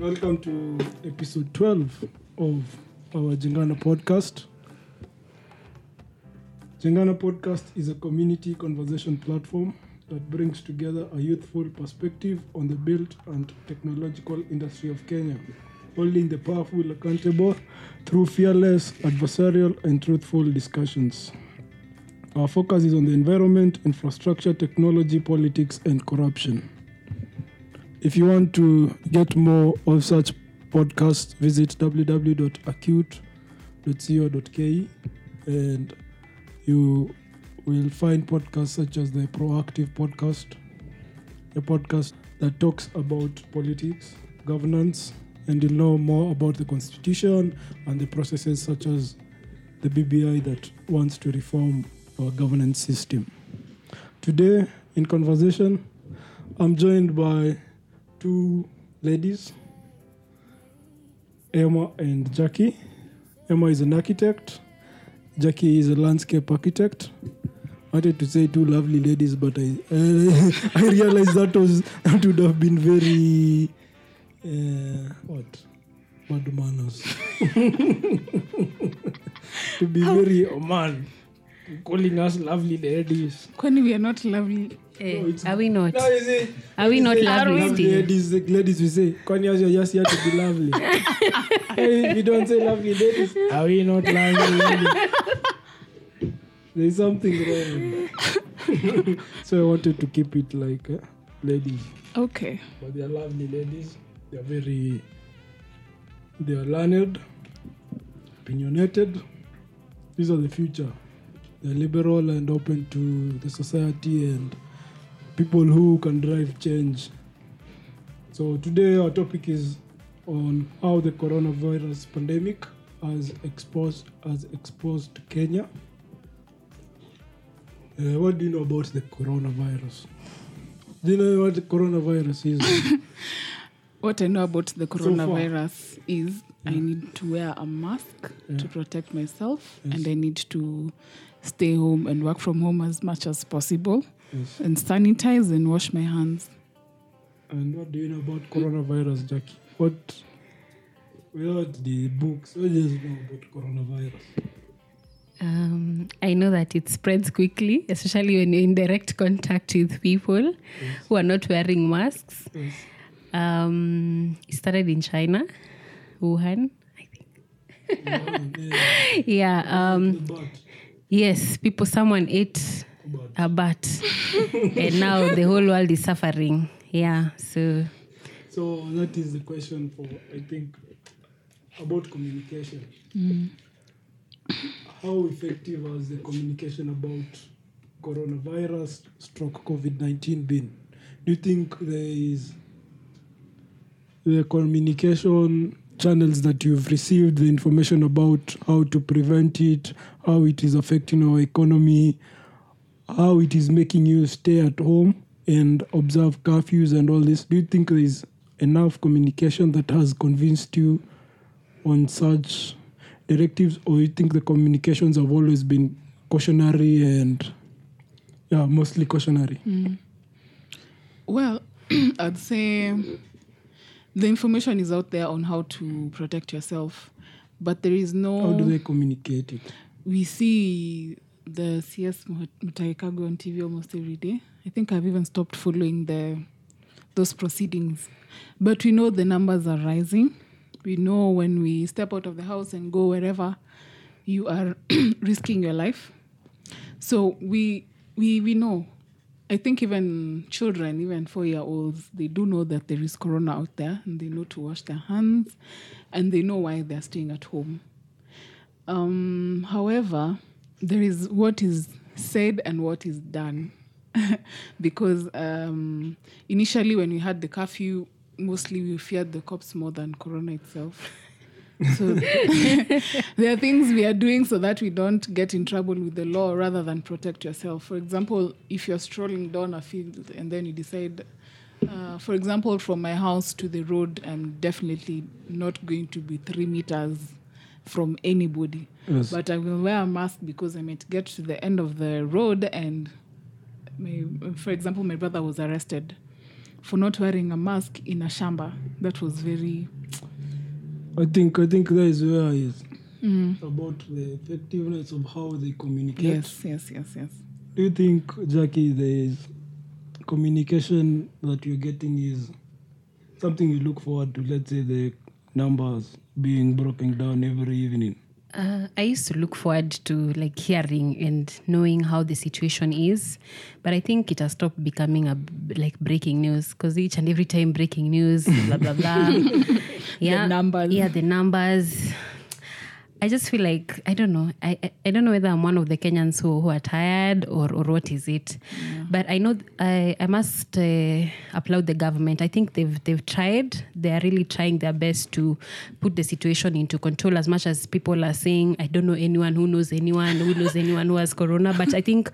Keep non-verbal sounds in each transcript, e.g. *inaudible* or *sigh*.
Welcome to episode 12 of our Jingana podcast. Jingana podcast is a community conversation platform that brings together a youthful perspective on the built and technological industry of Kenya, holding the powerful accountable through fearless, adversarial, and truthful discussions. Our focus is on the environment, infrastructure, technology, politics, and corruption. If you want to get more of such podcasts, visit www.acute.co.ke and you will find podcasts such as the Proactive Podcast, a podcast that talks about politics, governance, and you'll know more about the constitution and the processes such as the BBI that wants to reform our governance system. Today, in conversation, I'm joined by two ladies, Emma and Jackie. Emma is an architect. Jackie is a landscape architect. I wanted to say two lovely ladies, but I *laughs* I realized that was that would have been very uh, what bad manners. *laughs* to be very oh man, calling us lovely ladies. kwani we are not lovely Eh, are we not? No, you see, Are we not lovely lovely still? ladies? Ladies we say, kwani as you're just here to be lovely. *laughs* hey, if you don't say lovely ladies, are we not lovely ladies? There's something wrong. so I wanted to keep it like uh, ladies, okay but they are lovely ladies. They are very, they are learned, opinionated. These are the future. They're liberal and open to the society and people who can drive change. So today our topic is on how the coronavirus pandemic has exposed has exposed Kenya. Uh, what do you know about the coronavirus? Do you know what the coronavirus is? *laughs* what i know about the coronavirus is i need to wear a mask Yeah. to protect myself Yes. and i need to stay home and work from home as much as possible yes. and sanitize and wash my hands And what do you know about coronavirus, Jackie? What without the books, what do you know about coronavirus? Um, I know that it spreads quickly, especially when you're in direct contact with people who are not wearing masks. Yes. Um, it started in China, Wuhan, I think. Yeah, *laughs* yeah, Yeah. Um, yes, people, someone ate bat. Uh, a bat, *laughs* and now the whole world is suffering. Yeah. So, So that is the question for I think about communication. Mm. How effective has the communication about coronavirus stroke COVID nineteen been? Do you think there is the communication channels that you've received the information about how to prevent it, how it is affecting our economy, how it is making you stay at home and observe curfews and all this. Do you think there is enough communication that has convinced you on such directives, or you think the communications have always been cautionary and yeah, mostly cautionary? Mm. well *clears throat* i'd say the information is out there on how to protect yourself but there is no How do they communicate it? we see the CS Mutahi Kagwe on TV almost every day. I think I've even stopped following the those proceedings. But we know the numbers are rising. We know when we step out of the house and go wherever, you are *clears throat* risking your life. So we we we know. I think even children, even four year olds, they do know that there is corona out there and they know to wash their hands and they know why they're staying at home. Um, however, there is what is said and what is done. *laughs* because um, initially, when we had the curfew, mostly we feared the cops more than Corona itself. *laughs* So *laughs* there are things we are doing so that we don't get in trouble with the law rather than protect yourself. For example, if you're strolling down a field and then you decide, uh, for example, from my house to the road, I'm definitely not going to be three meters from anybody. Yes. But I will wear a mask because I might get to the end of the road and, my, for example, my brother was arrested. for not wearing a mask in a shamba. That was very. I think I think that is where is mm. about the effectiveness of how they communicate. Yes, yes, yes, yes. Do you think, Jackie, there is communication that you're getting is something you look forward to? Let's say the numbers being broken down every evening. Uh, I used to look forward to like hearing and knowing how the situation is, but I think it has stopped becoming a like breaking news because each and every time breaking news, blah blah blah. *laughs* yeah, the numbers. Yeah, the numbers. I just feel like I don't know. I I, I don't know whether I'm one of the Kenyans who, who are tired or or what is it. But I know I I must uh, applaud the government. I think they've they've tried. They are really trying their best to put the situation into control. As much as people are saying, I don't know anyone who knows anyone who knows anyone who has corona. But I think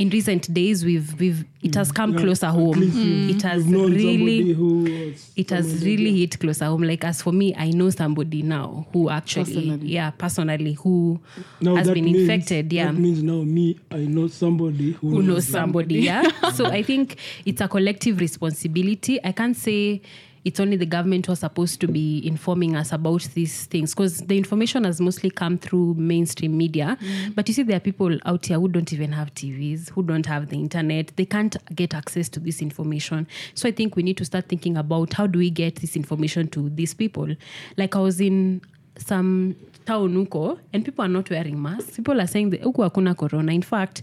in recent days we've we've it has come Yeah, closer home. least you've- mm. It has you've known somebody really it has really hit closer home. Like as for me, I know somebody now who actually, Personally. yeah, personally who Now has been means- infected. Yeah, That means now me, I know somebody who, who knows somebody. Yeah. so I think it's a collective responsibility. I can't say it's only the government who are supposed to be informing us about these things because the information has mostly come through mainstream media. Mm. But you see, there are people out here who don't even have TVs, who don't have the internet. They can't get access to this information. So I think we need to start thinking about how do we get this information to these people. Like I was in some town huko and people are not wearing masks people are saying that huku hakuna corona in fact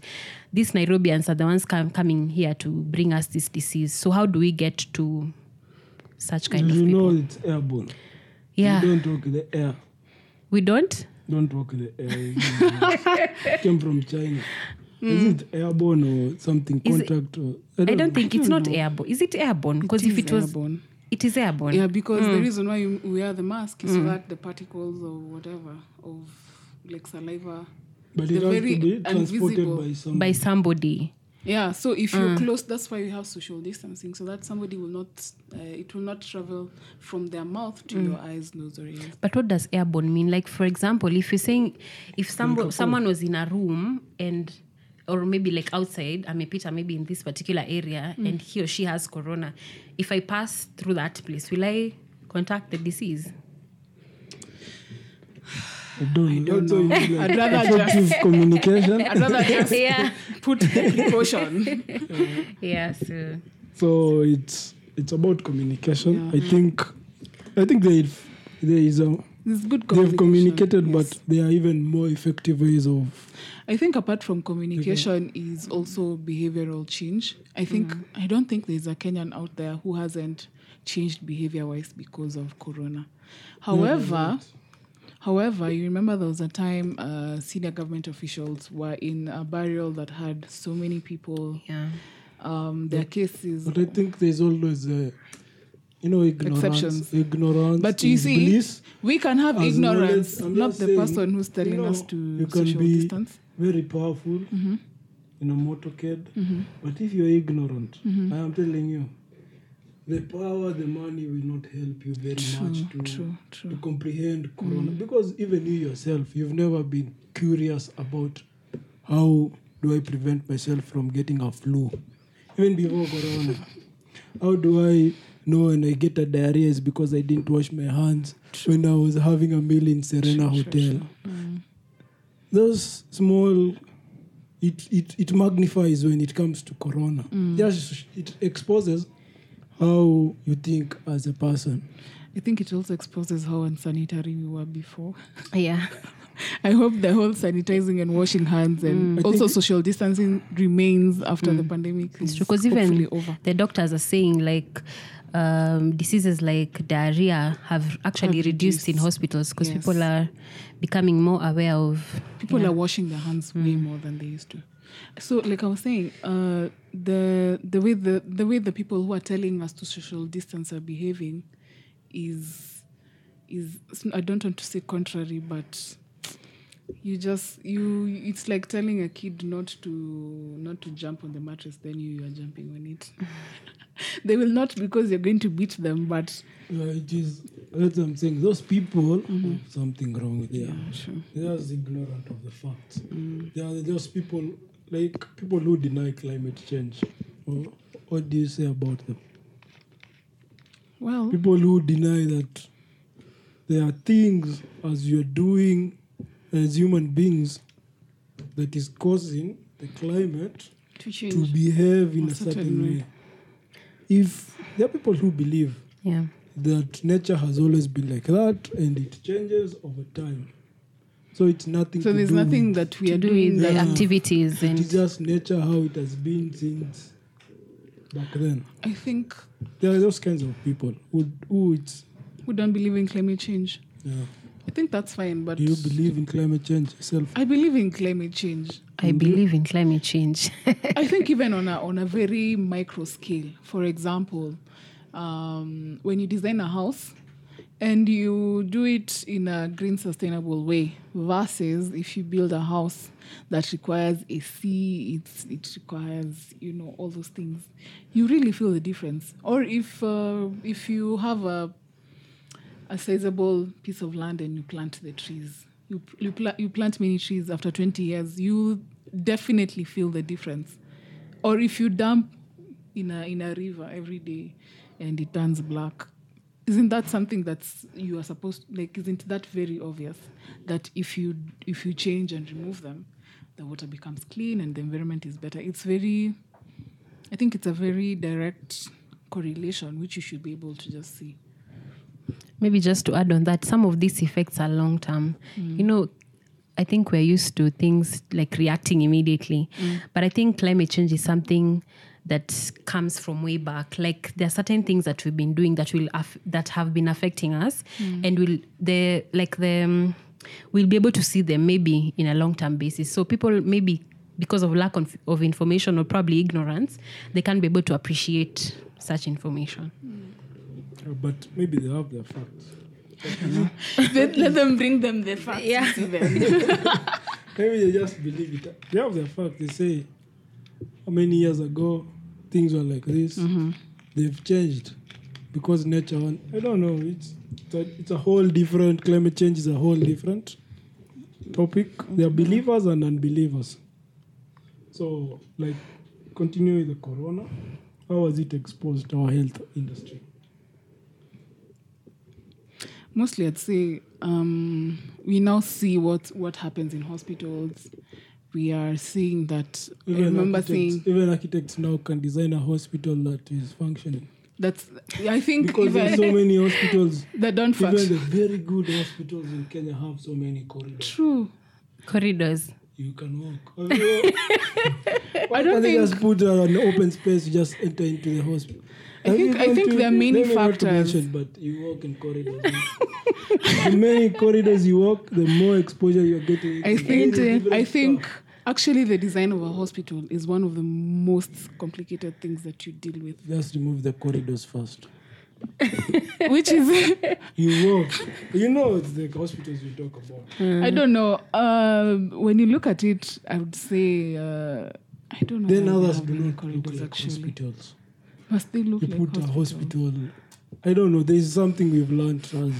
these nairobians are the ones come, coming here to bring us this disease so how do we get to such kind you of people know it's airborne. yeah You don't walk the air. we don't Don't walk the air. It came from China. Is it airborne or something? Is it- Contact? or, i don't think *laughs* it's not airborne is it airborne because if it was airborne. it is airborne Yeah, because mm. the reason why you wear the mask is so that the particles or whatever of like saliva. But it has very to be transported by somebody. by somebody Yeah, so if you're Hmm. close, that's why you have social distancing, so that somebody will not, uh, it will not travel from their mouth to Hmm. your eyes, nose, or ears. But what does airborne mean? Like, for example, if you're saying if somebody, someone was in a room and or maybe like outside, I may picture maybe in this particular area and he or she has corona. If I pass through that place, will I contact the disease? I don't know. That's why you need, like, I'd rather effective communication. I'd rather *laughs* just yeah. put the precaution. *laughs* Yeah. So So it's it's about communication. I think I think there is there is a It's good they have communicated, yes. but there are even more effective ways of. I think apart from communication is also behavioral change. I think mm. I don't think there's a Kenyan out there who hasn't changed behavior wise because of corona. However, however, you remember there was a time uh, senior government officials were in a burial that had so many people. yeah. Um, their cases. But I think there's always a, you know, ignorance. Exceptions. Ignorance. But you is see, bliss. we can have as ignorance, knowledge. I'm not the saying, person who's telling you know, us to you can social be distance. very powerful in a motorcade, but if you're ignorant, I am telling you, the power, the money will not help you very much to, true, true. to comprehend Corona. Because even you yourself, you've never been curious about how do I prevent myself from getting a flu, even before Corona. *laughs* How do I know when I get a diarrhea is because I didn't wash my hands when I was having a meal in Serena Hotel. Those small, it, it, it magnifies when it comes to Corona. Just it exposes how you think as a person. I think it also exposes how unsanitary we were before. *laughs* Yeah. I hope the whole sanitizing and washing hands and mm. I also social distancing remains after the mm. pandemic is Because hopefully even over. the doctors are saying like um, diseases like diarrhea have actually Have reduced in hospitals because Yes. people are becoming more aware of People yeah. are washing their hands way more than they used to. So, like I was saying, uh, the the way the the way the people who are telling us to social distance are behaving is is I don't want to say contrary, but you just you it's like telling a kid not to not to jump on the mattress then you, you are jumping on it *laughs* they will not because you're going to beat them but Yeah, it is. That's what I'm saying. Those people, mm-hmm. have something wrong with them. sure. They're just ignorant of the facts. Mm. They are just people like people who deny climate change. Or, what do you say about them? Well, people who deny that there are things as you're doing as human beings that is causing the climate to change. to behave in A a certain certain way. way. If there are people who believe Yeah. that nature has always been like that and it changes over time. So it's nothing So there's nothing that we are doing the Yeah. activities and just nature how it has been since back then. I think There are those kinds of people who who it's we don't believe in climate change. yeah. I think that's fine, but Do you believe in climate change yourself? I believe in climate change. I believe in climate change. I think *laughs* even on a on a very micro scale. For example, um, when you design a house and you do it in a green sustainable way versus if you build a house that requires AC, it's, it requires you know all those things, you really feel the difference. Or if uh, if you have a a sizable piece of land and you plant the trees. You you, pla- you plant many trees after 20 years, you definitely feel the difference. Or if you dump in a in a river every day and it turns black, isn't that something that's you are supposed like isn't that very obvious that if you if you change and remove them, the water becomes clean and the environment is better. It's very I think it's a very direct correlation which you should be able to just see. Maybe just to add on that, some of these effects are long term. You know, I think we're used to things like reacting immediately, but I think climate change is something that comes from way back. Like there are certain things that we've been doing that will aff- that have been affecting us, and will the like the um, we'll be able to see them maybe in a long term basis. So people maybe because of lack of, of information or probably ignorance, they can't be able to appreciate such information. Uh, But maybe they have their facts. *laughs* let, let them bring them the facts. Yeah. to them. *laughs* Maybe they just believe it. They have their facts. They say, how many years ago things were like this? Mm-hmm. They've changed because nature. won- I don't know. It's it's a, it's a whole different. Climate change is a whole different topic. There are believers and unbelievers. So, like, continue with the corona. How was it exposed to our health industry? Mostly, I'd say um, we now see what, what happens in hospitals. We are seeing that. I remember architects, saying even architects now can design a hospital that is functioning. that's. I think Because even there's so many hospitals *laughs* that don't Even function. the very good hospitals in Kenya have so many corridors. True. Corridors. You can walk. You- *laughs* Why I don't they think- just put uh, an open space, you just enter into the hospital. I think- I think to- there are many to factors. mention, but you walk in corridors. *laughs* the many corridors you walk, the more exposure you're getting. I think. different I think. stuff. Actually, the design of a hospital is one of the most complicated things that you deal with, Just remove the corridors first. Which is *laughs* You walk. You know it's the hospitals we talk about. I don't know. Um, when you look at it, I would say uh, I don't know. Then why they others have do many not look corridors, like actually. hospitals. Must they look You like put a hospital? hospital. I don't know. There's something we've learned as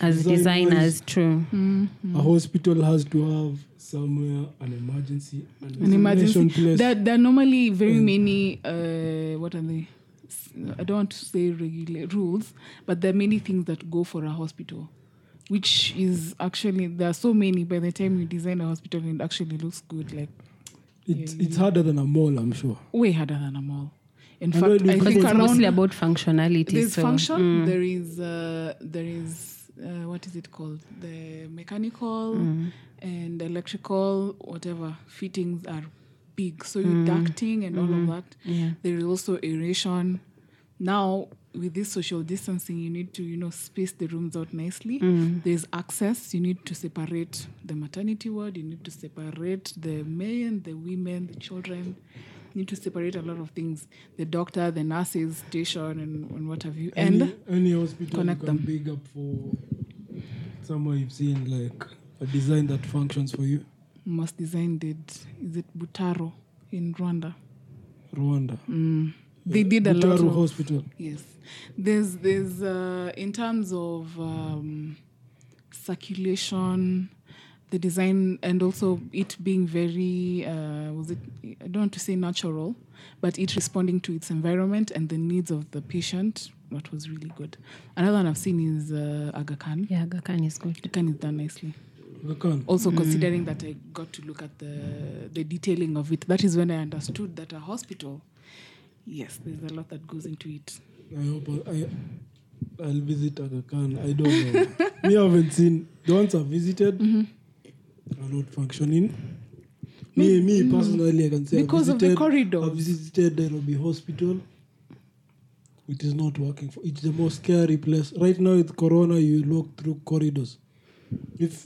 As Design-wise, designers, true. Mm-hmm. A hospital has to have somewhere an emergency, an, An emergency. examination place. There, there are normally very Mm. many. Uh, what are they? S- I don't want to say regular rules, but there are many things that go for a hospital, which is actually there are so many. By the time you design a hospital, it actually looks good, like it's yeah, it's harder than a mall, I'm sure. way harder than a mall. In And why fact, I Because think it's around mostly about functionality. there's so, function mm, there is uh, there is uh, what is it called the mechanical mm. and electrical whatever fittings are big so you Mm. ducting and all Mm-hmm. of that yeah. there is also aeration now with this social distancing you need to you know space the rooms out nicely Mm. there's access you need to separate the maternity ward you need to separate the men the women the children you need to separate a lot of things the doctor the nurses station and, and what have you and any, any hospital connect you can them. big up for somewhere you've seen like a design that functions for you. Must design did is it butaro in rwanda Rwanda. mm. they did a lot Butaro of Hospital. Yes, there's there's uh, in terms of um, circulation, the design, and also it being very uh, was it I don't want to say natural, but it responding to its environment and the needs of the patient that was really good. Another one I've seen is uh, Aga Khan. Yeah, Aga Khan is good. Aga Khan is done nicely. I can. Also, considering that I got to look at the the detailing of it, that is when I understood that a hospital, yes, there's a lot that goes into it. I hope I, I I'll visit Aga Khan. I don't know. *laughs* Me I haven't seen the ones I've visited Mm-hmm. are not functioning. Me, me personally, I can say Because I've of the visited, corridors. I've visited Nairobi Hospital. It is not working. For, it's the most scary place right now. With Corona, you walk through corridors. If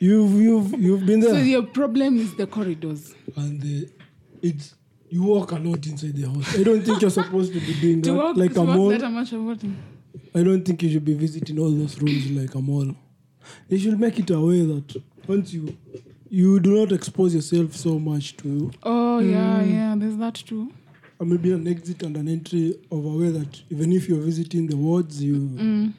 you've you've you've been there, So your problem is the corridors. and the, it's you walk a lot inside the house. I don't think you're supposed to be doing *laughs* To that walk, like a mall. I don't think you should be visiting all those rooms like a mall. They should make it a way that once you you do not expose yourself so much to Oh yeah, yeah. There's that too. or maybe an exit and an entry of a way that even if you're visiting the wards, you Mm.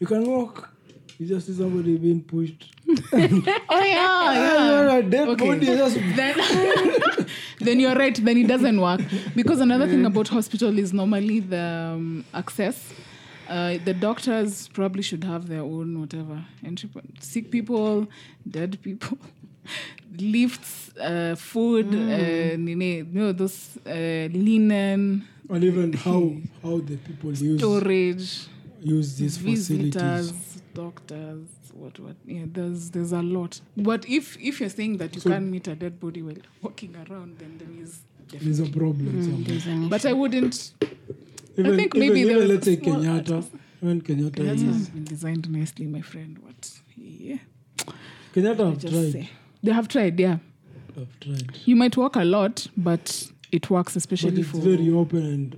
you can walk. You just see somebody being pushed. *laughs* Oh yeah, yeah. a dead Okay. body just then, *laughs* then you're right. Then it doesn't work because another thing about hospital is normally the um, access. Uh, the doctors probably should have their own whatever entry point. Sick people, dead people, *laughs* lifts, uh, food, uh, you know, those uh, linen, and even how how the people use storage, use these visitors, facilities. Doctors, what what. Yeah, there's there's a lot. But if if you're saying that you So- can't meet a dead body while *laughs* walking around, then there is. There's a problem mm, somewhere. There's an But I wouldn't. Even, think even, maybe even there let's say was small Kenyatta. Even Kenyatta That is has been designed nicely, my friend. What? Yeah. Kenyatta I have just tried. say. They have tried, yeah. Have tried. You might walk a lot, but it works But especially it's for. very open and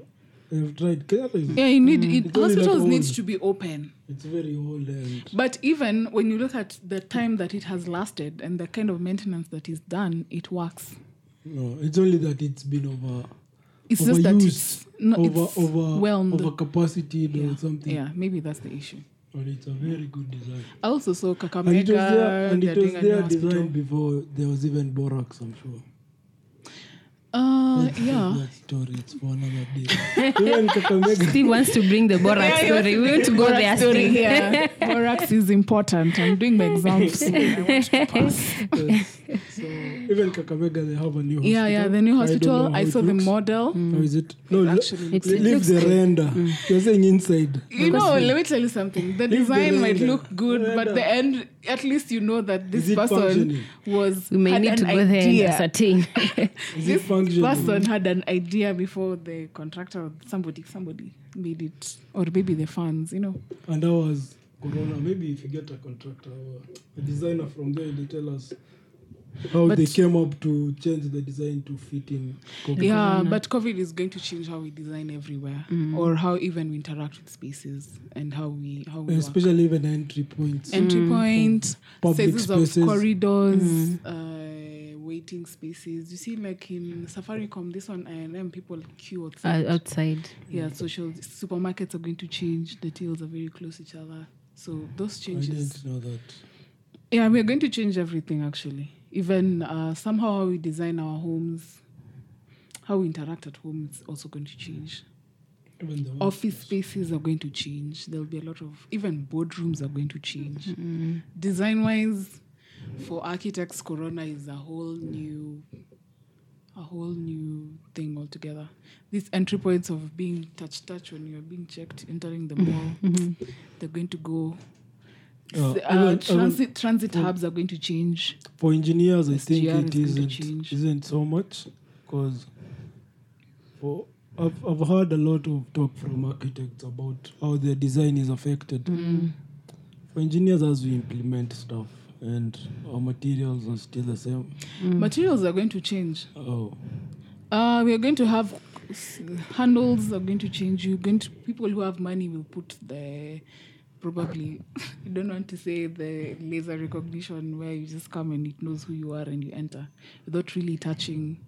they've tried. Kenyatta is yeah, you need mm. it, hospitals that needs to be open. it's very old and But even when you look at the time that it has lasted and the kind of maintenance that is done, it works. no, it's only that it's been over It's just that overused, it's not over it's over whelmed. over capacity yeah. or something. yeah, maybe that's the issue. But it's a very good design. I also saw Kakamega. And it was there and it was doing a there hospital. designed before there was even BORAQS, I'm sure. Uh, yeah. That story, it's for another day. *laughs* even Kakamega. Steve wants to bring the BORAQS Yeah, story. We want to go BORAQS there. story Steve. here. *laughs* BORAQS is important. I'm doing my exams soon. *laughs* I want to pass. yes. So even Kakamega, they have a new hospital. Yeah, yeah. The new hospital. know I, saw the looks. model. How is it? No, It le- actually It's- looks it leave looks the good. render. Mm. You're saying inside. You know, let me tell you something. The Leave the design might look good, but the end, at least you know that this person functioning? was We may had need an to go there and idea. ascertain. *laughs* Is This person had an idea before the contractor or somebody somebody made it, or maybe the fans. You know. And that was Corona. Maybe if you get a contractor or a designer from there, they tell us how But- they came up to change the design to fit in. COVID. Yeah, but COVID is going to change how we design everywhere, Mm. or how even we interact with spaces and how we how we work. Especially even entry points. entry points, Public spaces. of corridors, uh, waiting spaces. You see, like in Safaricom, this one and M people queue outside. Uh, outside. yeah, social supermarkets are going to change. The tails are very close to each other. So those changes I changes. didn't know that. Yeah, we're going to change everything actually. Even uh, somehow how we design our homes, how we interact at home is also going to change. Even the Office spaces are going to change. There'll be a lot of even boardrooms are going to change. Design wise, for architects, Corona is a whole new, a whole new thing altogether. These entry points of being touch touch when you're being checked entering the mall, they're going to go. Uh, uh, even- even transit transit hubs are going to change. for engineers, I think it is isn't isn't so much because for I've I've heard a lot of talk from architects about how their design is affected. Mm. For engineers, as we implement stuff and our materials are still the same. Materials are going to change. Oh, Uh, we are going to have handles are going to change. You going to people who have money will put the probably *laughs* you don't want to say the laser recognition where you just come and it knows who you are and you enter without really touching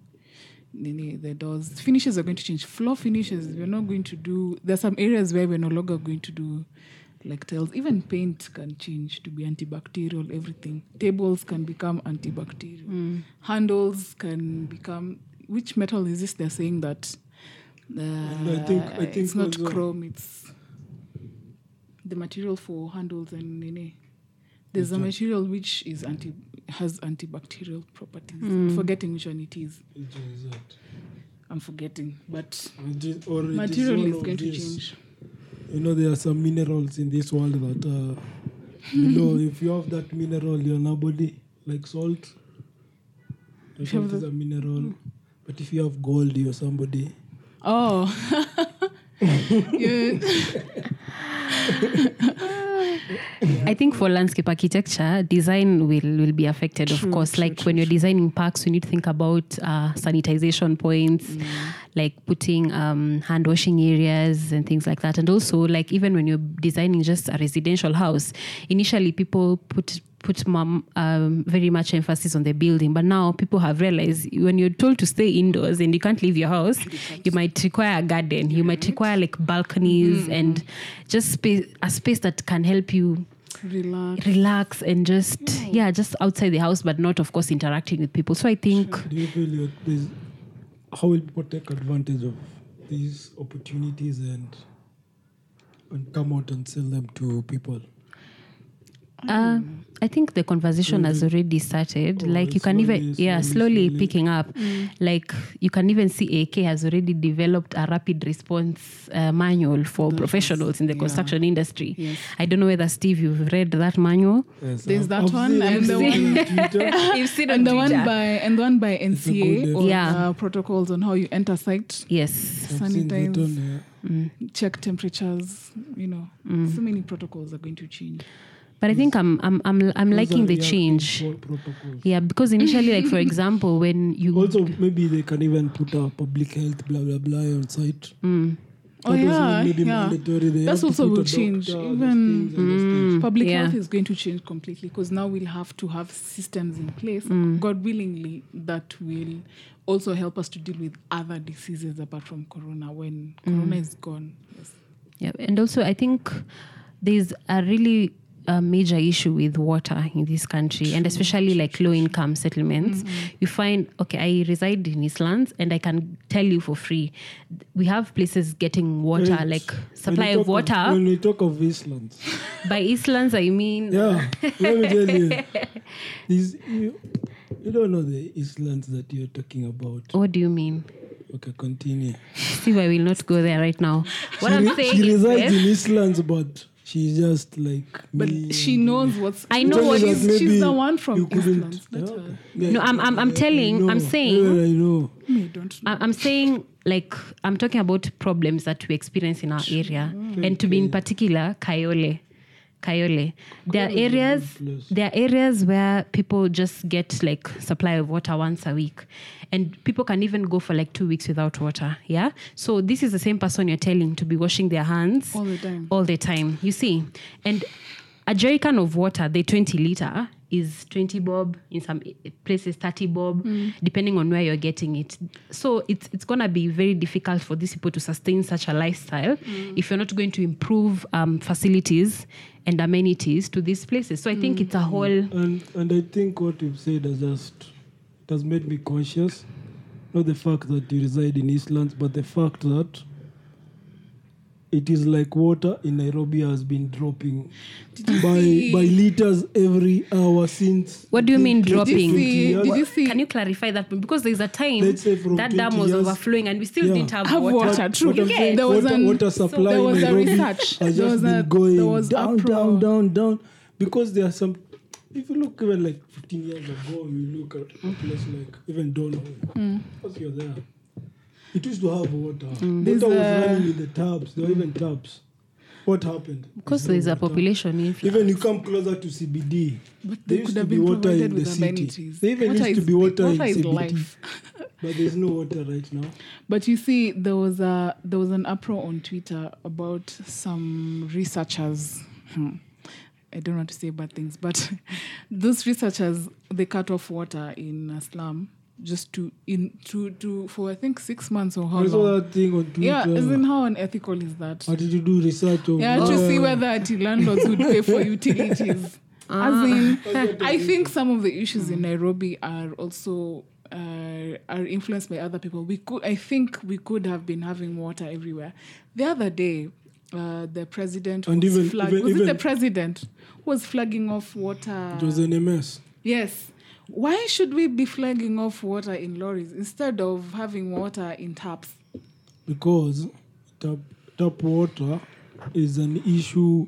the, the- the doors. Finishes are going to change. Floor finishes. We're not going to do. There's some areas where we're no longer going to do like tiles. Even paint can change to be antibacterial. Everything. Tables can become antibacterial. Handles can become. Which metal is this? They're saying that. Uh, I think- I think it's not chrome. It's the material for handles and nene. There's a material which is anti has antibacterial properties. I'm forgetting which one it is. Which one is that? I'm forgetting, but It is- or it is material one is of going to change. You know, there are some minerals in this world that uh, below. *laughs* if you have that mineral, you're nobody, like salt. If you Salt have is a mineral. But if you have gold, you're somebody. Oh. *laughs* yeah. *laughs* I think for landscape architecture, design will, will be affected, of course. true, like true, when you're designing parks, you need to think about uh, sanitization points, Mm. like putting um, hand washing areas and things like that. And also, like even when you're designing just a residential house, initially people put put mom, um, very much emphasis on the building, but now people have realized when you're told to stay indoors and you can't leave your house, you might require a garden, you might require like balconies Mm-hmm. and just space, a space that can help you Relax. relax and just yeah just outside the house but not of course interacting with people. So i think Do you feel there's, how will people take advantage of these opportunities and and come out and sell them to people? Uh, i think the conversation has already started Oh, like you it's can even slowly, yeah slowly, slowly, slowly. picking up like you can even see ak has already developed a rapid response uh, manual for professionals in the yeah. construction industry Yes. i don't know whether steve you've read that manual Yes, There's I've- that I've one seen- and I've the seen one- *laughs* on you've seen and the one by and the one by NCA on Yeah. uh, protocols on how you enter site, yes I've sanitize, one, yeah. check temperatures. You know, so many protocols are going to change. But i think i'm i'm i'm, I'm liking the change protocols. yeah because initially like for example when you Also, maybe they can even put a public health blah blah blah on site. Mm. Oh, That was yeah, yeah. mandatory. That's also put will change. Even- things and those things. Mm. Public Yeah. health is going to change completely because now we'll have to have systems in place, mm. God willingly, that will also help us to deal with other diseases apart from corona when mm. corona is gone. Yes. Yeah, and also I think there's a really a major issue with water in this country, and especially like low income settlements. Mm-hmm. You find okay, I reside in Eastlands, and I can tell you for free, we have places getting water, Wait, like supply of water. when we talk of Islands, *laughs* By Eastlands, I mean yeah, let me *laughs* tell you, these you, you don't know the Islands that you're talking about. what do you mean? Okay, continue. *laughs* Steve, I will not go there right now. What she, I'm saying she is resides this. in Islands, but she's just like But me she knows what's. I know Tell me what she's, maybe she's the one from couldn't- Eastlands. Yeah, Yeah, No, I'm- I'm- I'm I- I telling- know. I'm saying- Yeah, I know. Me, don't know. I- I'm saying like I'm talking about problems that we experience in our area, mm. and to be in particular, Kayole. Kayole. There are Kayole is a areas. There are areas where people just get like supply of water once a week, and people can even go for like two weeks without water. Yeah. So this is the same person you're telling to be washing their hands All the time. all the time. You see, and a jerrycan of water, the 20 liter, is 20 bob in some places 30 bob mm. depending on where you're getting it. So it's it's going to be very difficult for these people to sustain such a lifestyle mm. if you're not going to improve um, facilities and amenities to these places. So i think mm. it's a whole And and I think what you've said has just it has made me conscious. Not the fact that you reside in Eastlands, but the fact that it is like water in Nairobi has been dropping by by liters every hour since. What do you mean dropping? Did you see- years. did you see- can you clarify that because there's a time Let's say from that dam was years- overflowing and we still Yeah. didn't have, Have water, water, true. But I'm saying There was water, an- water so there was in a research. has There just was been a- going there was down, uproar. down, down, down. Because there are some. If you look even like 15 years ago, you look at a place like even Donau, Hmm. because you're there. It used to have water. There's Water was a- running in the taps. There were even taps. What happened? because There's there's a population influx. Even you come closer to CBD, But there used could to have be been water in the city. amenities. There even Water used to be water in water is CBD, life. *laughs* but there's no water right now. But you see, there was a there was an uproar on Twitter about some researchers. Hmm, I don't want to say bad things, but *laughs* those researchers they cut off water in a slum just to in to to for I think six months or how I saw long. that thing on Twitter. Yeah, isn't how unethical is that? How did you do research of Yeah, to see whether the landlords would pay for utilities. *laughs* As in, I think some of the issues in Nairobi are also uh, are influenced by other people. We could, I think, we could have been having water everywhere. The other day, uh, the president And was, even- flag- even- was it the president who was flagging off water? It was NMS. yes. Why should we be flagging off water in lorries instead of having water in taps? because tap, tap water is an issue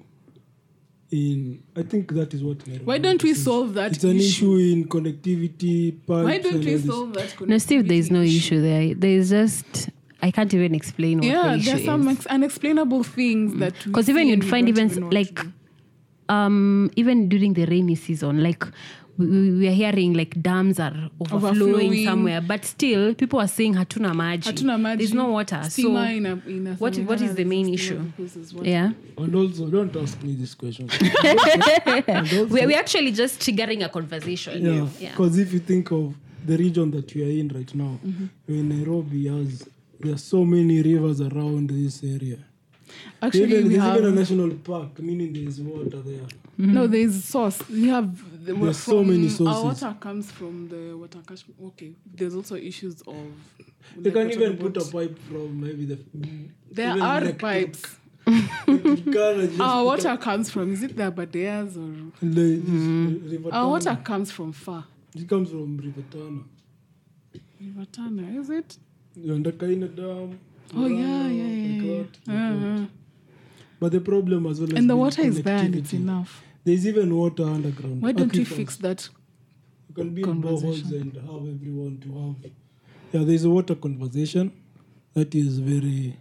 in I think that is what Why don't we solve that It's an issue issue? in connectivity pipes Why don't we all this. solve that? No, Steve, there is no issue there. There is just I can't even explain what Yeah, the issue there's some is. ex- unexplainable things that Because even you'd find even even know what like um even during the rainy season, like we, we we are hearing like dams are overflowing, Overflowing. somewhere, but still people are saying hatuna maji. Hatuna maji, There's no water. steamer so in a, in a what- what is the main issue? because there's water. yeah, And also, don't ask me this question. *laughs* Also- we're, we're actually just triggering a conversation. yeah, yeah. because if you think of the region that are in right now, Mm-hmm. in Nairobi, has there are so many rivers around this area. Actually, even, we there's have even a national park, meaning there is water there. no. There's source. We have the, There's so many from- Our sources. water comes from the water catchment. Okay, there's also issues of. They can even put a pipe from maybe the. There are Lake pipes. You can't just Our water comes from. Is it the Aberdares or? a- the- this River Our water comes from far. It comes from River Tana. River Tana, is it? Ndakaini Dam. Oh yeah, yeah, yeah. like yeah. like that. Uh-huh. But the problem as well And the water is there and it's enough. There's even water underground. Why don't we aquifers. fix that? You can build boreholes and have everyone to have. Yeah, there's a water conversation that is very.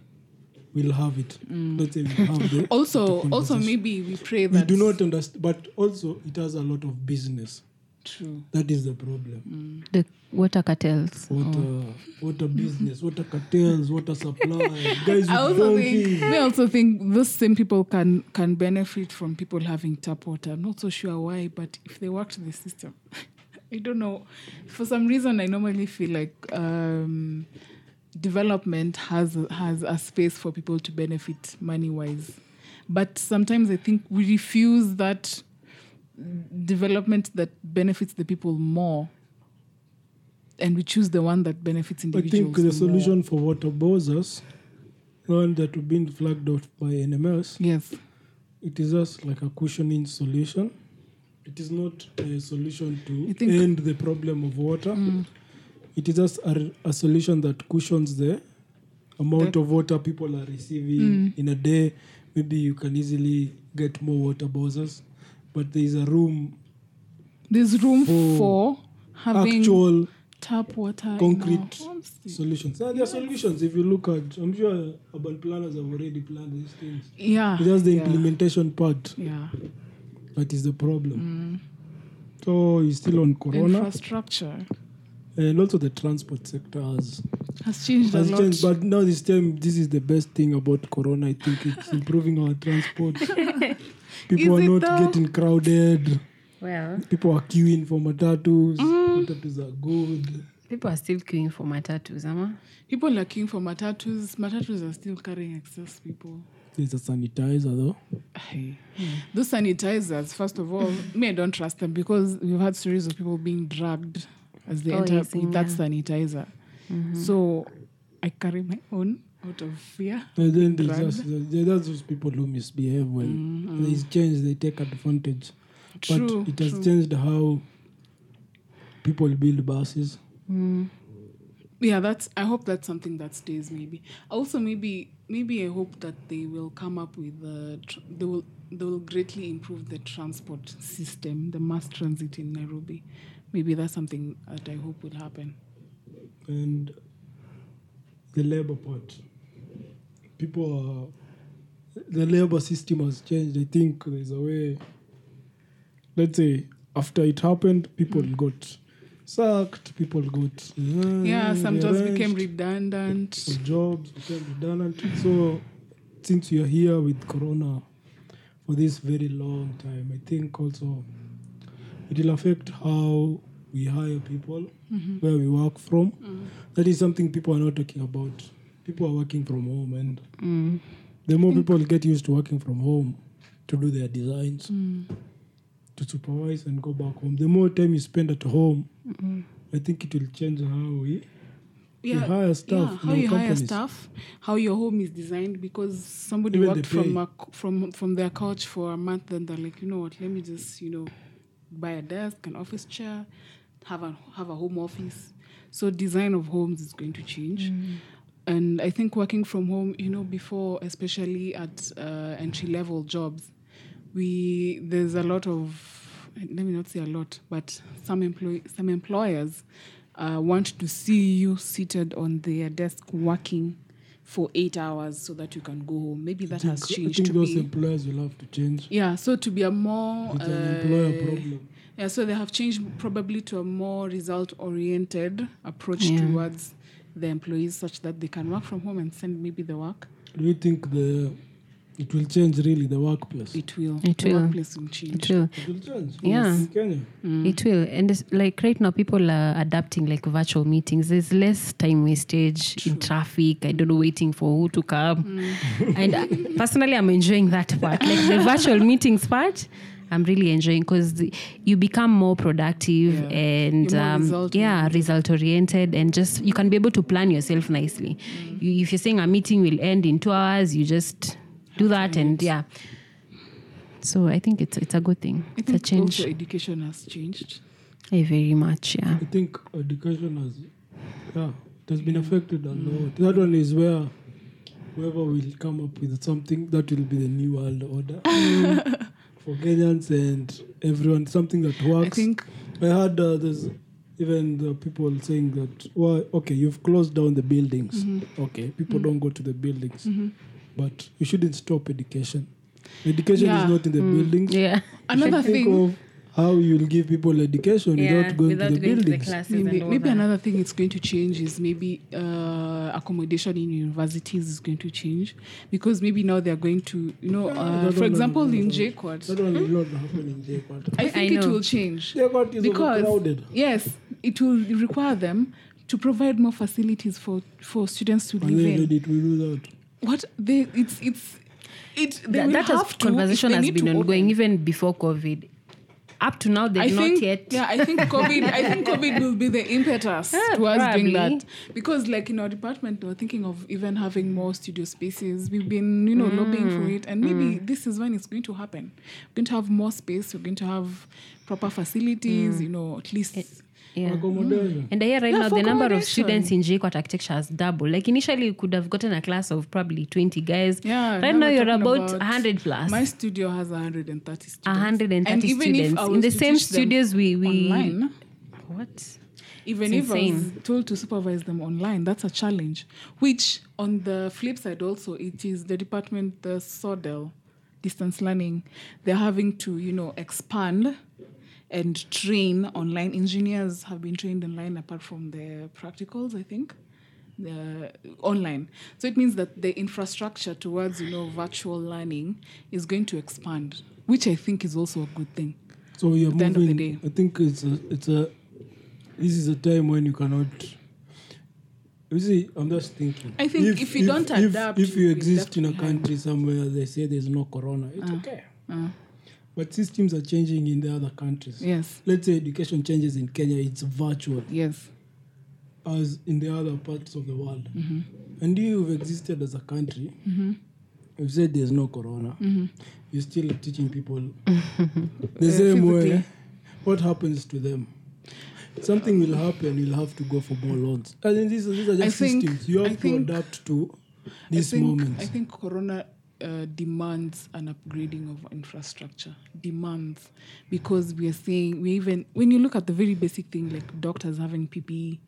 We'll have it. We have the Mm. *laughs* Also, also maybe we pray we that do not understand, but also it has a lot of business. True. That is the problem. The water cartels. Water, water business, water cartels, water supply, *laughs* guys I also think we also think those same people can can benefit from people having tap water. I'm not so sure why, but if they worked the system, *laughs* I don't know. For some reason, I normally feel like um, development has has a space for people to benefit money wise, but sometimes I think we refuse that development that benefits the people more. And we choose the one that benefits individuals. I think the more. solution for water bowsers, one that we've been flagged off by NMS, Yes. it is just like a cushioning solution. It is not a solution to Mm. end the problem of water. It is just a, a solution that cushions the amount of water people are receiving Mm. in a day. Maybe you can easily get more water bowsers, but there is a room There's room For for having actual tap water. concrete solutions. There are solutions. If you look at, I'm sure urban planners have already planned these things. Yeah. It's just the yeah, implementation part Yeah. that is the problem. Mm. So it's still on Corona, Infrastructure and also the transport sector has, has changed has a lot. But now this time, this is the best thing about Corona. I think it's improving our transport. *laughs* People Is are not though? getting crowded. Well, People are queuing for matatus. Mm. Matatus are good. people are still queuing for my matatus, ama? people are queuing for matatus. Matatus are still carrying excess people. There's a sanitizer though. Hey. Those sanitizers, first of all, *laughs* me, I don't trust them because we've had stories of people being dragged as they Oh, enter with that yeah. sanitizer. So I carry my own out of fear. And then there's just there- there's those people who misbehave when mm, mm. there's change, they take advantage. True, but it has true. changed how people build buses. Mm. yeah that's i hope that's something that stays maybe also maybe maybe i hope that they will come up with the tr- they will they will greatly improve the transport system the mass transit in nairobi maybe that's something that i hope will happen and the labor part. People are the labor system has changed. I think there's a way. Let's say after it happened, people got sacked. People got uh, yeah some jobs became redundant some jobs became redundant. So since you're here with Corona for this very long time, I think also it will affect how we hire people, where we work from. That is something people are not talking about. People are working from home, and mm. the more people get used to working from home to do their designs, mm. to supervise and go back home, the more time you spend at home, mm-hmm. I think it will change how we you hire staff yeah, how you hire staff, how your home is designed. Because somebody Even worked from a, from from their couch for a month, then they're like, you know what? Let me just you know buy a desk, an office chair, have a have a home office. So design of homes is going to change. Mm. And I think working from home, you know, before, especially at uh, entry level jobs, we there's a lot of let me not say a lot, but some employ some employers uh, want to see you seated on their desk working for eight hours so that you can go home. Maybe that has changed I think to those be employers will have to change. yeah. So to be a more It's an employer uh, problem. yeah, so they have changed probably to a more result oriented approach Yeah. towards the employees such that they can work from home and send maybe the work. Do you think the it will change really the workplace? It will. It the will. workplace will change. It will. It will change. Yeah. In Kenya. It will. And it's like right now, people are adapting like virtual meetings. There's less time wastage in traffic. I don't know, waiting for who to come. and uh, personally, I'm enjoying that part. Like the virtual *laughs* meetings part, I'm really enjoying because you become more productive Yeah. and um, result yeah, oriented. result oriented, and just you can be able to plan yourself nicely. You, if you're saying a meeting will end in two hours, you just do that, and yeah. So I think it's it's a good thing. I It's a think change. also education has changed. Eh, very much, yeah. I think education has, yeah, it has been affected a lot. That one is where whoever will come up with something that will be the new world order *laughs* *laughs* for Kenyans and everyone. Something that works. I think I heard uh, there's even the people saying that, well, okay, you've closed down the buildings. Mm-hmm. Okay, people don't go to the buildings, but you shouldn't stop education. Education Yeah. is not in the buildings. Yeah. Another thing. of how you'll give people education without going to the buildings. Maybe, maybe another thing it's going to change is maybe uh, accommodation in universities is going to change because maybe now they're going to, you know, uh, for example, no, no, in no. JKUAT, That one will not happen in JKUAT. I think it will change JKUAT is because overcrowded. yes, it will require them to provide more facilities for for students to And live in. Reddit will do that. What they it's it's it they That, that have has, to, conversation they has been ongoing open. even before COVID. Up to now, they've I not think, yet. Yeah, I think *laughs* COVID. I think COVID will be the impetus *laughs* Ah, towards probably. doing that because, like in our department, we're thinking of even having more studio spaces. We've been, you know, lobbying for Mm. it, and maybe this is when it's going to happen. We're going to have more space. We're going to have proper facilities. Mm. You know, at least. Yeah. Accommodation. And I hear right Yeah, now the number of students in JKUAT architecture has doubled. Like initially, you could have gotten a class of probably 20 guys. Yeah, Right now now, you're about, about- 100 plus. My studio has 130 students. 130 and even if students. I In the same studios we. we online, What? even It's if I was told to supervise them online, that's a challenge. Which, on the flip side, also, it is the department, the SODEL, distance learning, they're having to, you know, expand and train online. Engineers have been trained online apart from the practicals, I think. The online, so it means that the infrastructure towards you know virtual learning is going to expand, which I think is also a good thing. So you're At the end of the moving. day. I think it's a, it's a. This is a time when you cannot. You see, I'm just thinking. I think if you don't adapt, if, you exist in a country somewhere they say there's no corona, it's okay. Uh, But systems are changing in the other countries. yes, Let's say education changes in Kenya, it's virtual yes. as in the other parts of the world. Mm-hmm. And you've existed as a country. You've said there's no corona. Mm-hmm. You're still teaching people *laughs* the same way. What happens to them? Something will happen. You'll have to go for more loans. I think these, these are I just think- systems. You I have to think- adapt to I these think, moments. I think Corona uh, demands an upgrading of infrastructure. Demands because we are saying we even when you look at the very basic thing like doctors having PPE,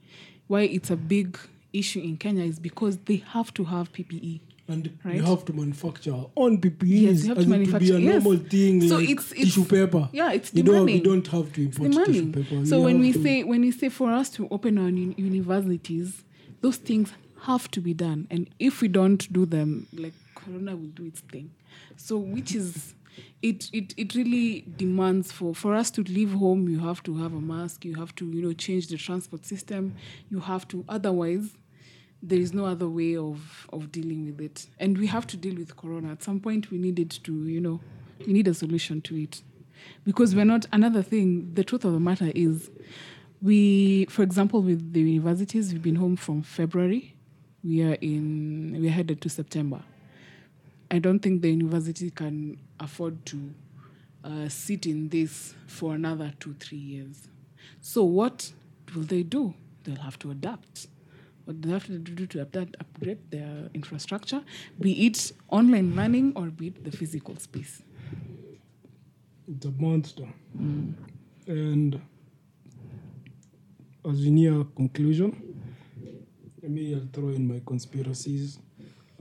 why it's a big issue in Kenya is because they have to have. PPE. and right? you have to manufacture our own PPEs Yes, you have to it to be manufacture- a yes. normal thing So like it's- it's- tissue paper. Yeah, it's you don't, you don't have to import tissue paper. So You when we to- say when we say for us to open our universities, those things have to be done, and if we don't do them, like Corona will do its thing. So which is. It, it it really demands for for us to leave home you have to have a mask you have to you know change the transport system you have to otherwise there is no other way of of dealing with it and we have to deal with corona at some point we needed to you know we need a solution to it because we're not another thing the truth of the matter is we, for example, with the universities, we've been home from February. We are in, we're headed to September. I don't think the university can afford to uh, sit in this for another two, three years. So, what will they do? They'll have to adapt. What they have to do to adapt, upgrade their infrastructure, be it online learning or be it the physical space. It's a monster. And as we near conclusion, let me I'll throw in my conspiracies.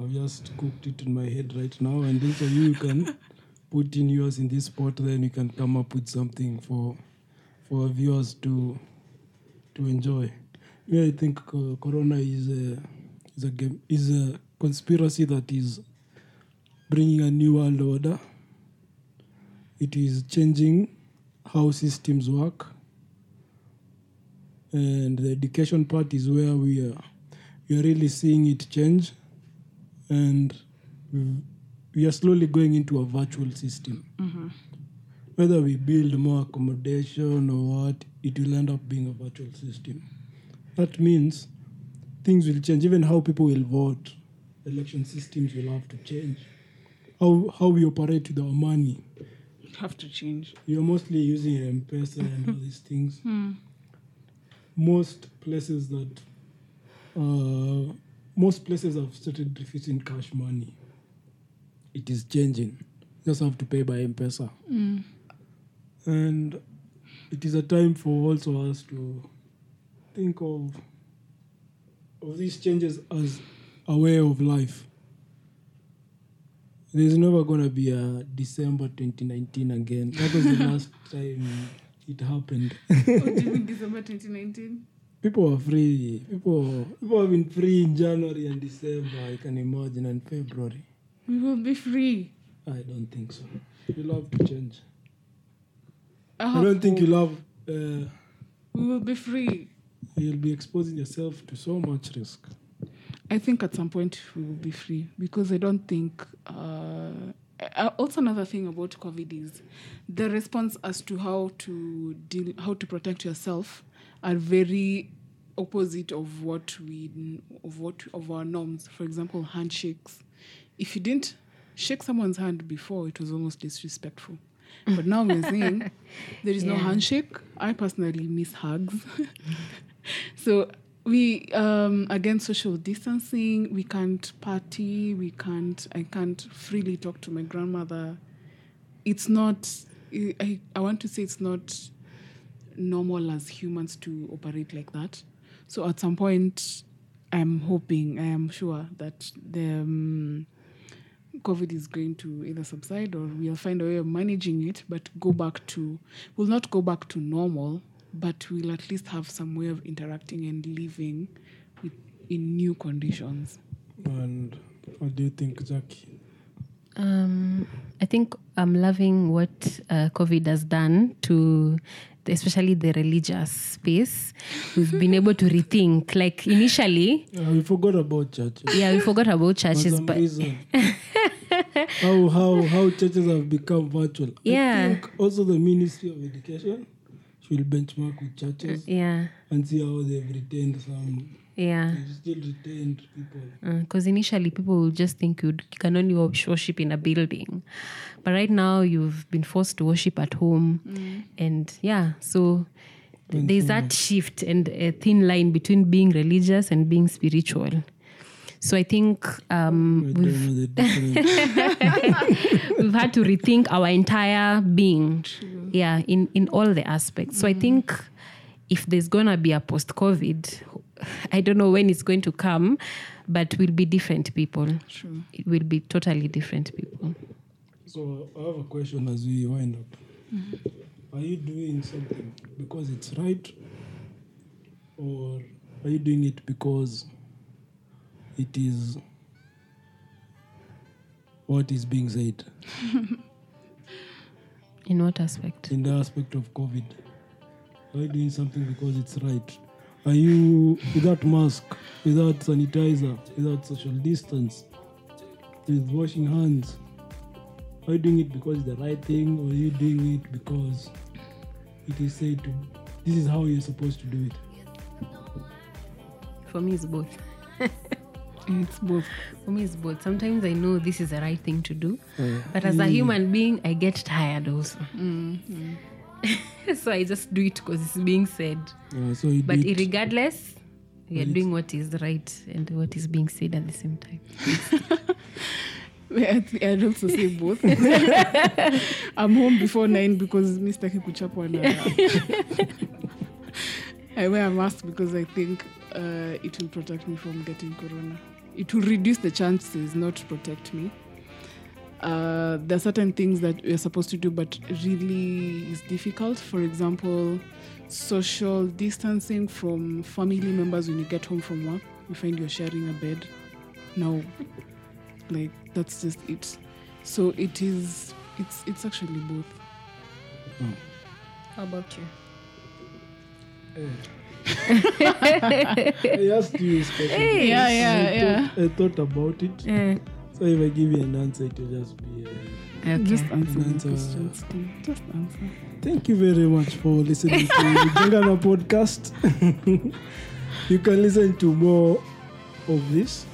I've just cooked it in my head right now, and those of you can *laughs* put in yours in this pot. then you can come up with something for for our viewers to to enjoy. Yeah, I think uh, Corona is a is a game, is a conspiracy that is bringing a new world order. It is changing how systems work, and the education part is where we are we are really seeing it change, and we- are slowly going into a virtual system. Whether we build more accommodation or what, it will end up being a virtual system. That means things will change. Even how people will vote, election systems will have to change. How how we operate with our money. Have to change. You're mostly using M-Pesa and all these *laughs* things. Most places that uh, most places have started refusing cash money. It is changing. You just have to pay by M-Pesa. And it is a time for also us to think of of these changes as a way of life. There's never gonna be a December 2019 again. That was the last *laughs* time it happened. what do you December 2019? People are free. People people have been free in January and December. I can imagine and February. We will be free. I don't think so. You love to change. I, I don't think you love. Uh, We will be free. you'll be exposing yourself to so much risk. I think at some point we will be free because I don't think. Uh, uh, also, another thing about COVID is the response as to how to deal, how to protect yourself, are very opposite of what we of what of our norms. For example, handshakes. If you didn't shake someone's hand before, it was almost disrespectful. But now we're saying *laughs* there is no handshake. I personally miss hugs. *laughs* so we um again social distancing we can't party we can't i can't freely talk to my grandmother it's not i i want to say it's not normal as humans to operate like that so at some point i'm hoping i am sure that the um, covid is going to either subside or we'll find a way of managing it but go back to we'll not go back to normal but we'll at least have some way of interacting and living with, in new conditions And what do you think, Jackie? Um, I think I'm loving what uh, COVID has done to the, especially the religious space. We've been able to rethink. Like initially, Uh, we forgot about churches. yeah, we forgot about churches, but *laughs* how how how churches have become virtual. Yeah. I think also the Ministry of Education should benchmark with churches yeah, and see how they've retained some. Yeah. They've still retained people. Uh, because initially people will just think you'd, you can only worship in a building, but right now you've been forced to worship at home, mm. and yeah, so th- there's that shift and a thin line between being religious and being spiritual. So I think um, I we've don't know the difference. *laughs* we've had to rethink our entire being yeah in in all the aspects so i mm. think if there's gonna be a post covid i don't know when it's going to come but we'll be different people True. it will be totally different people so I have a question as we wind up. Mm-hmm. Are you doing something because it's right, or are you doing it because it is what is being said *laughs* in what aspect in the aspect of COVID? Are you doing something because it's right? Are you without mask, without sanitizer, without social distance, with washing hands? Are you doing it because it's the right thing, or are you doing it because it is said to this is how you're supposed to do it. For me, it's both. *laughs* It's both. For me, it's both. Sometimes I know this is the right thing to do, Uh, but as a human being, I get tired also. Mm, *laughs* so I just do it because it's being said. so you But it, regardless, we are Right. doing what is right and what is being said at the same time. I th- I'd also say both. *laughs* I'm home before nine because Mr. Kikuchapwa I wear a mask because I think uh, it will protect me from getting corona. It will reduce the chances, not protect me. Uh, there are certain things that we're supposed to do, but really is difficult. For example, social distancing from family members when you get home from work. You find you're sharing a bed. Now, like that's just it. So it is. It's it's actually both. How about you? *laughs* I asked you this question. Hey. Yeah, I yeah, thought, I thought about it. Eh, So if I give you an answer, it will just be. Uh, okay. Just answer the Answer. questions. Just answer. Thank you very much for listening to the Jengana podcast. *laughs* you can listen to more of this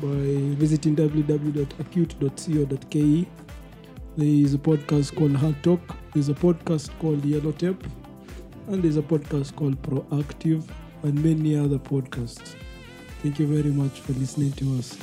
by visiting www.acute.co.ke. There is a podcast called Hard Talk. There's a podcast called Yellow Tape. And there's a podcast called Proactive and many other podcasts. Thank you very much for listening to us.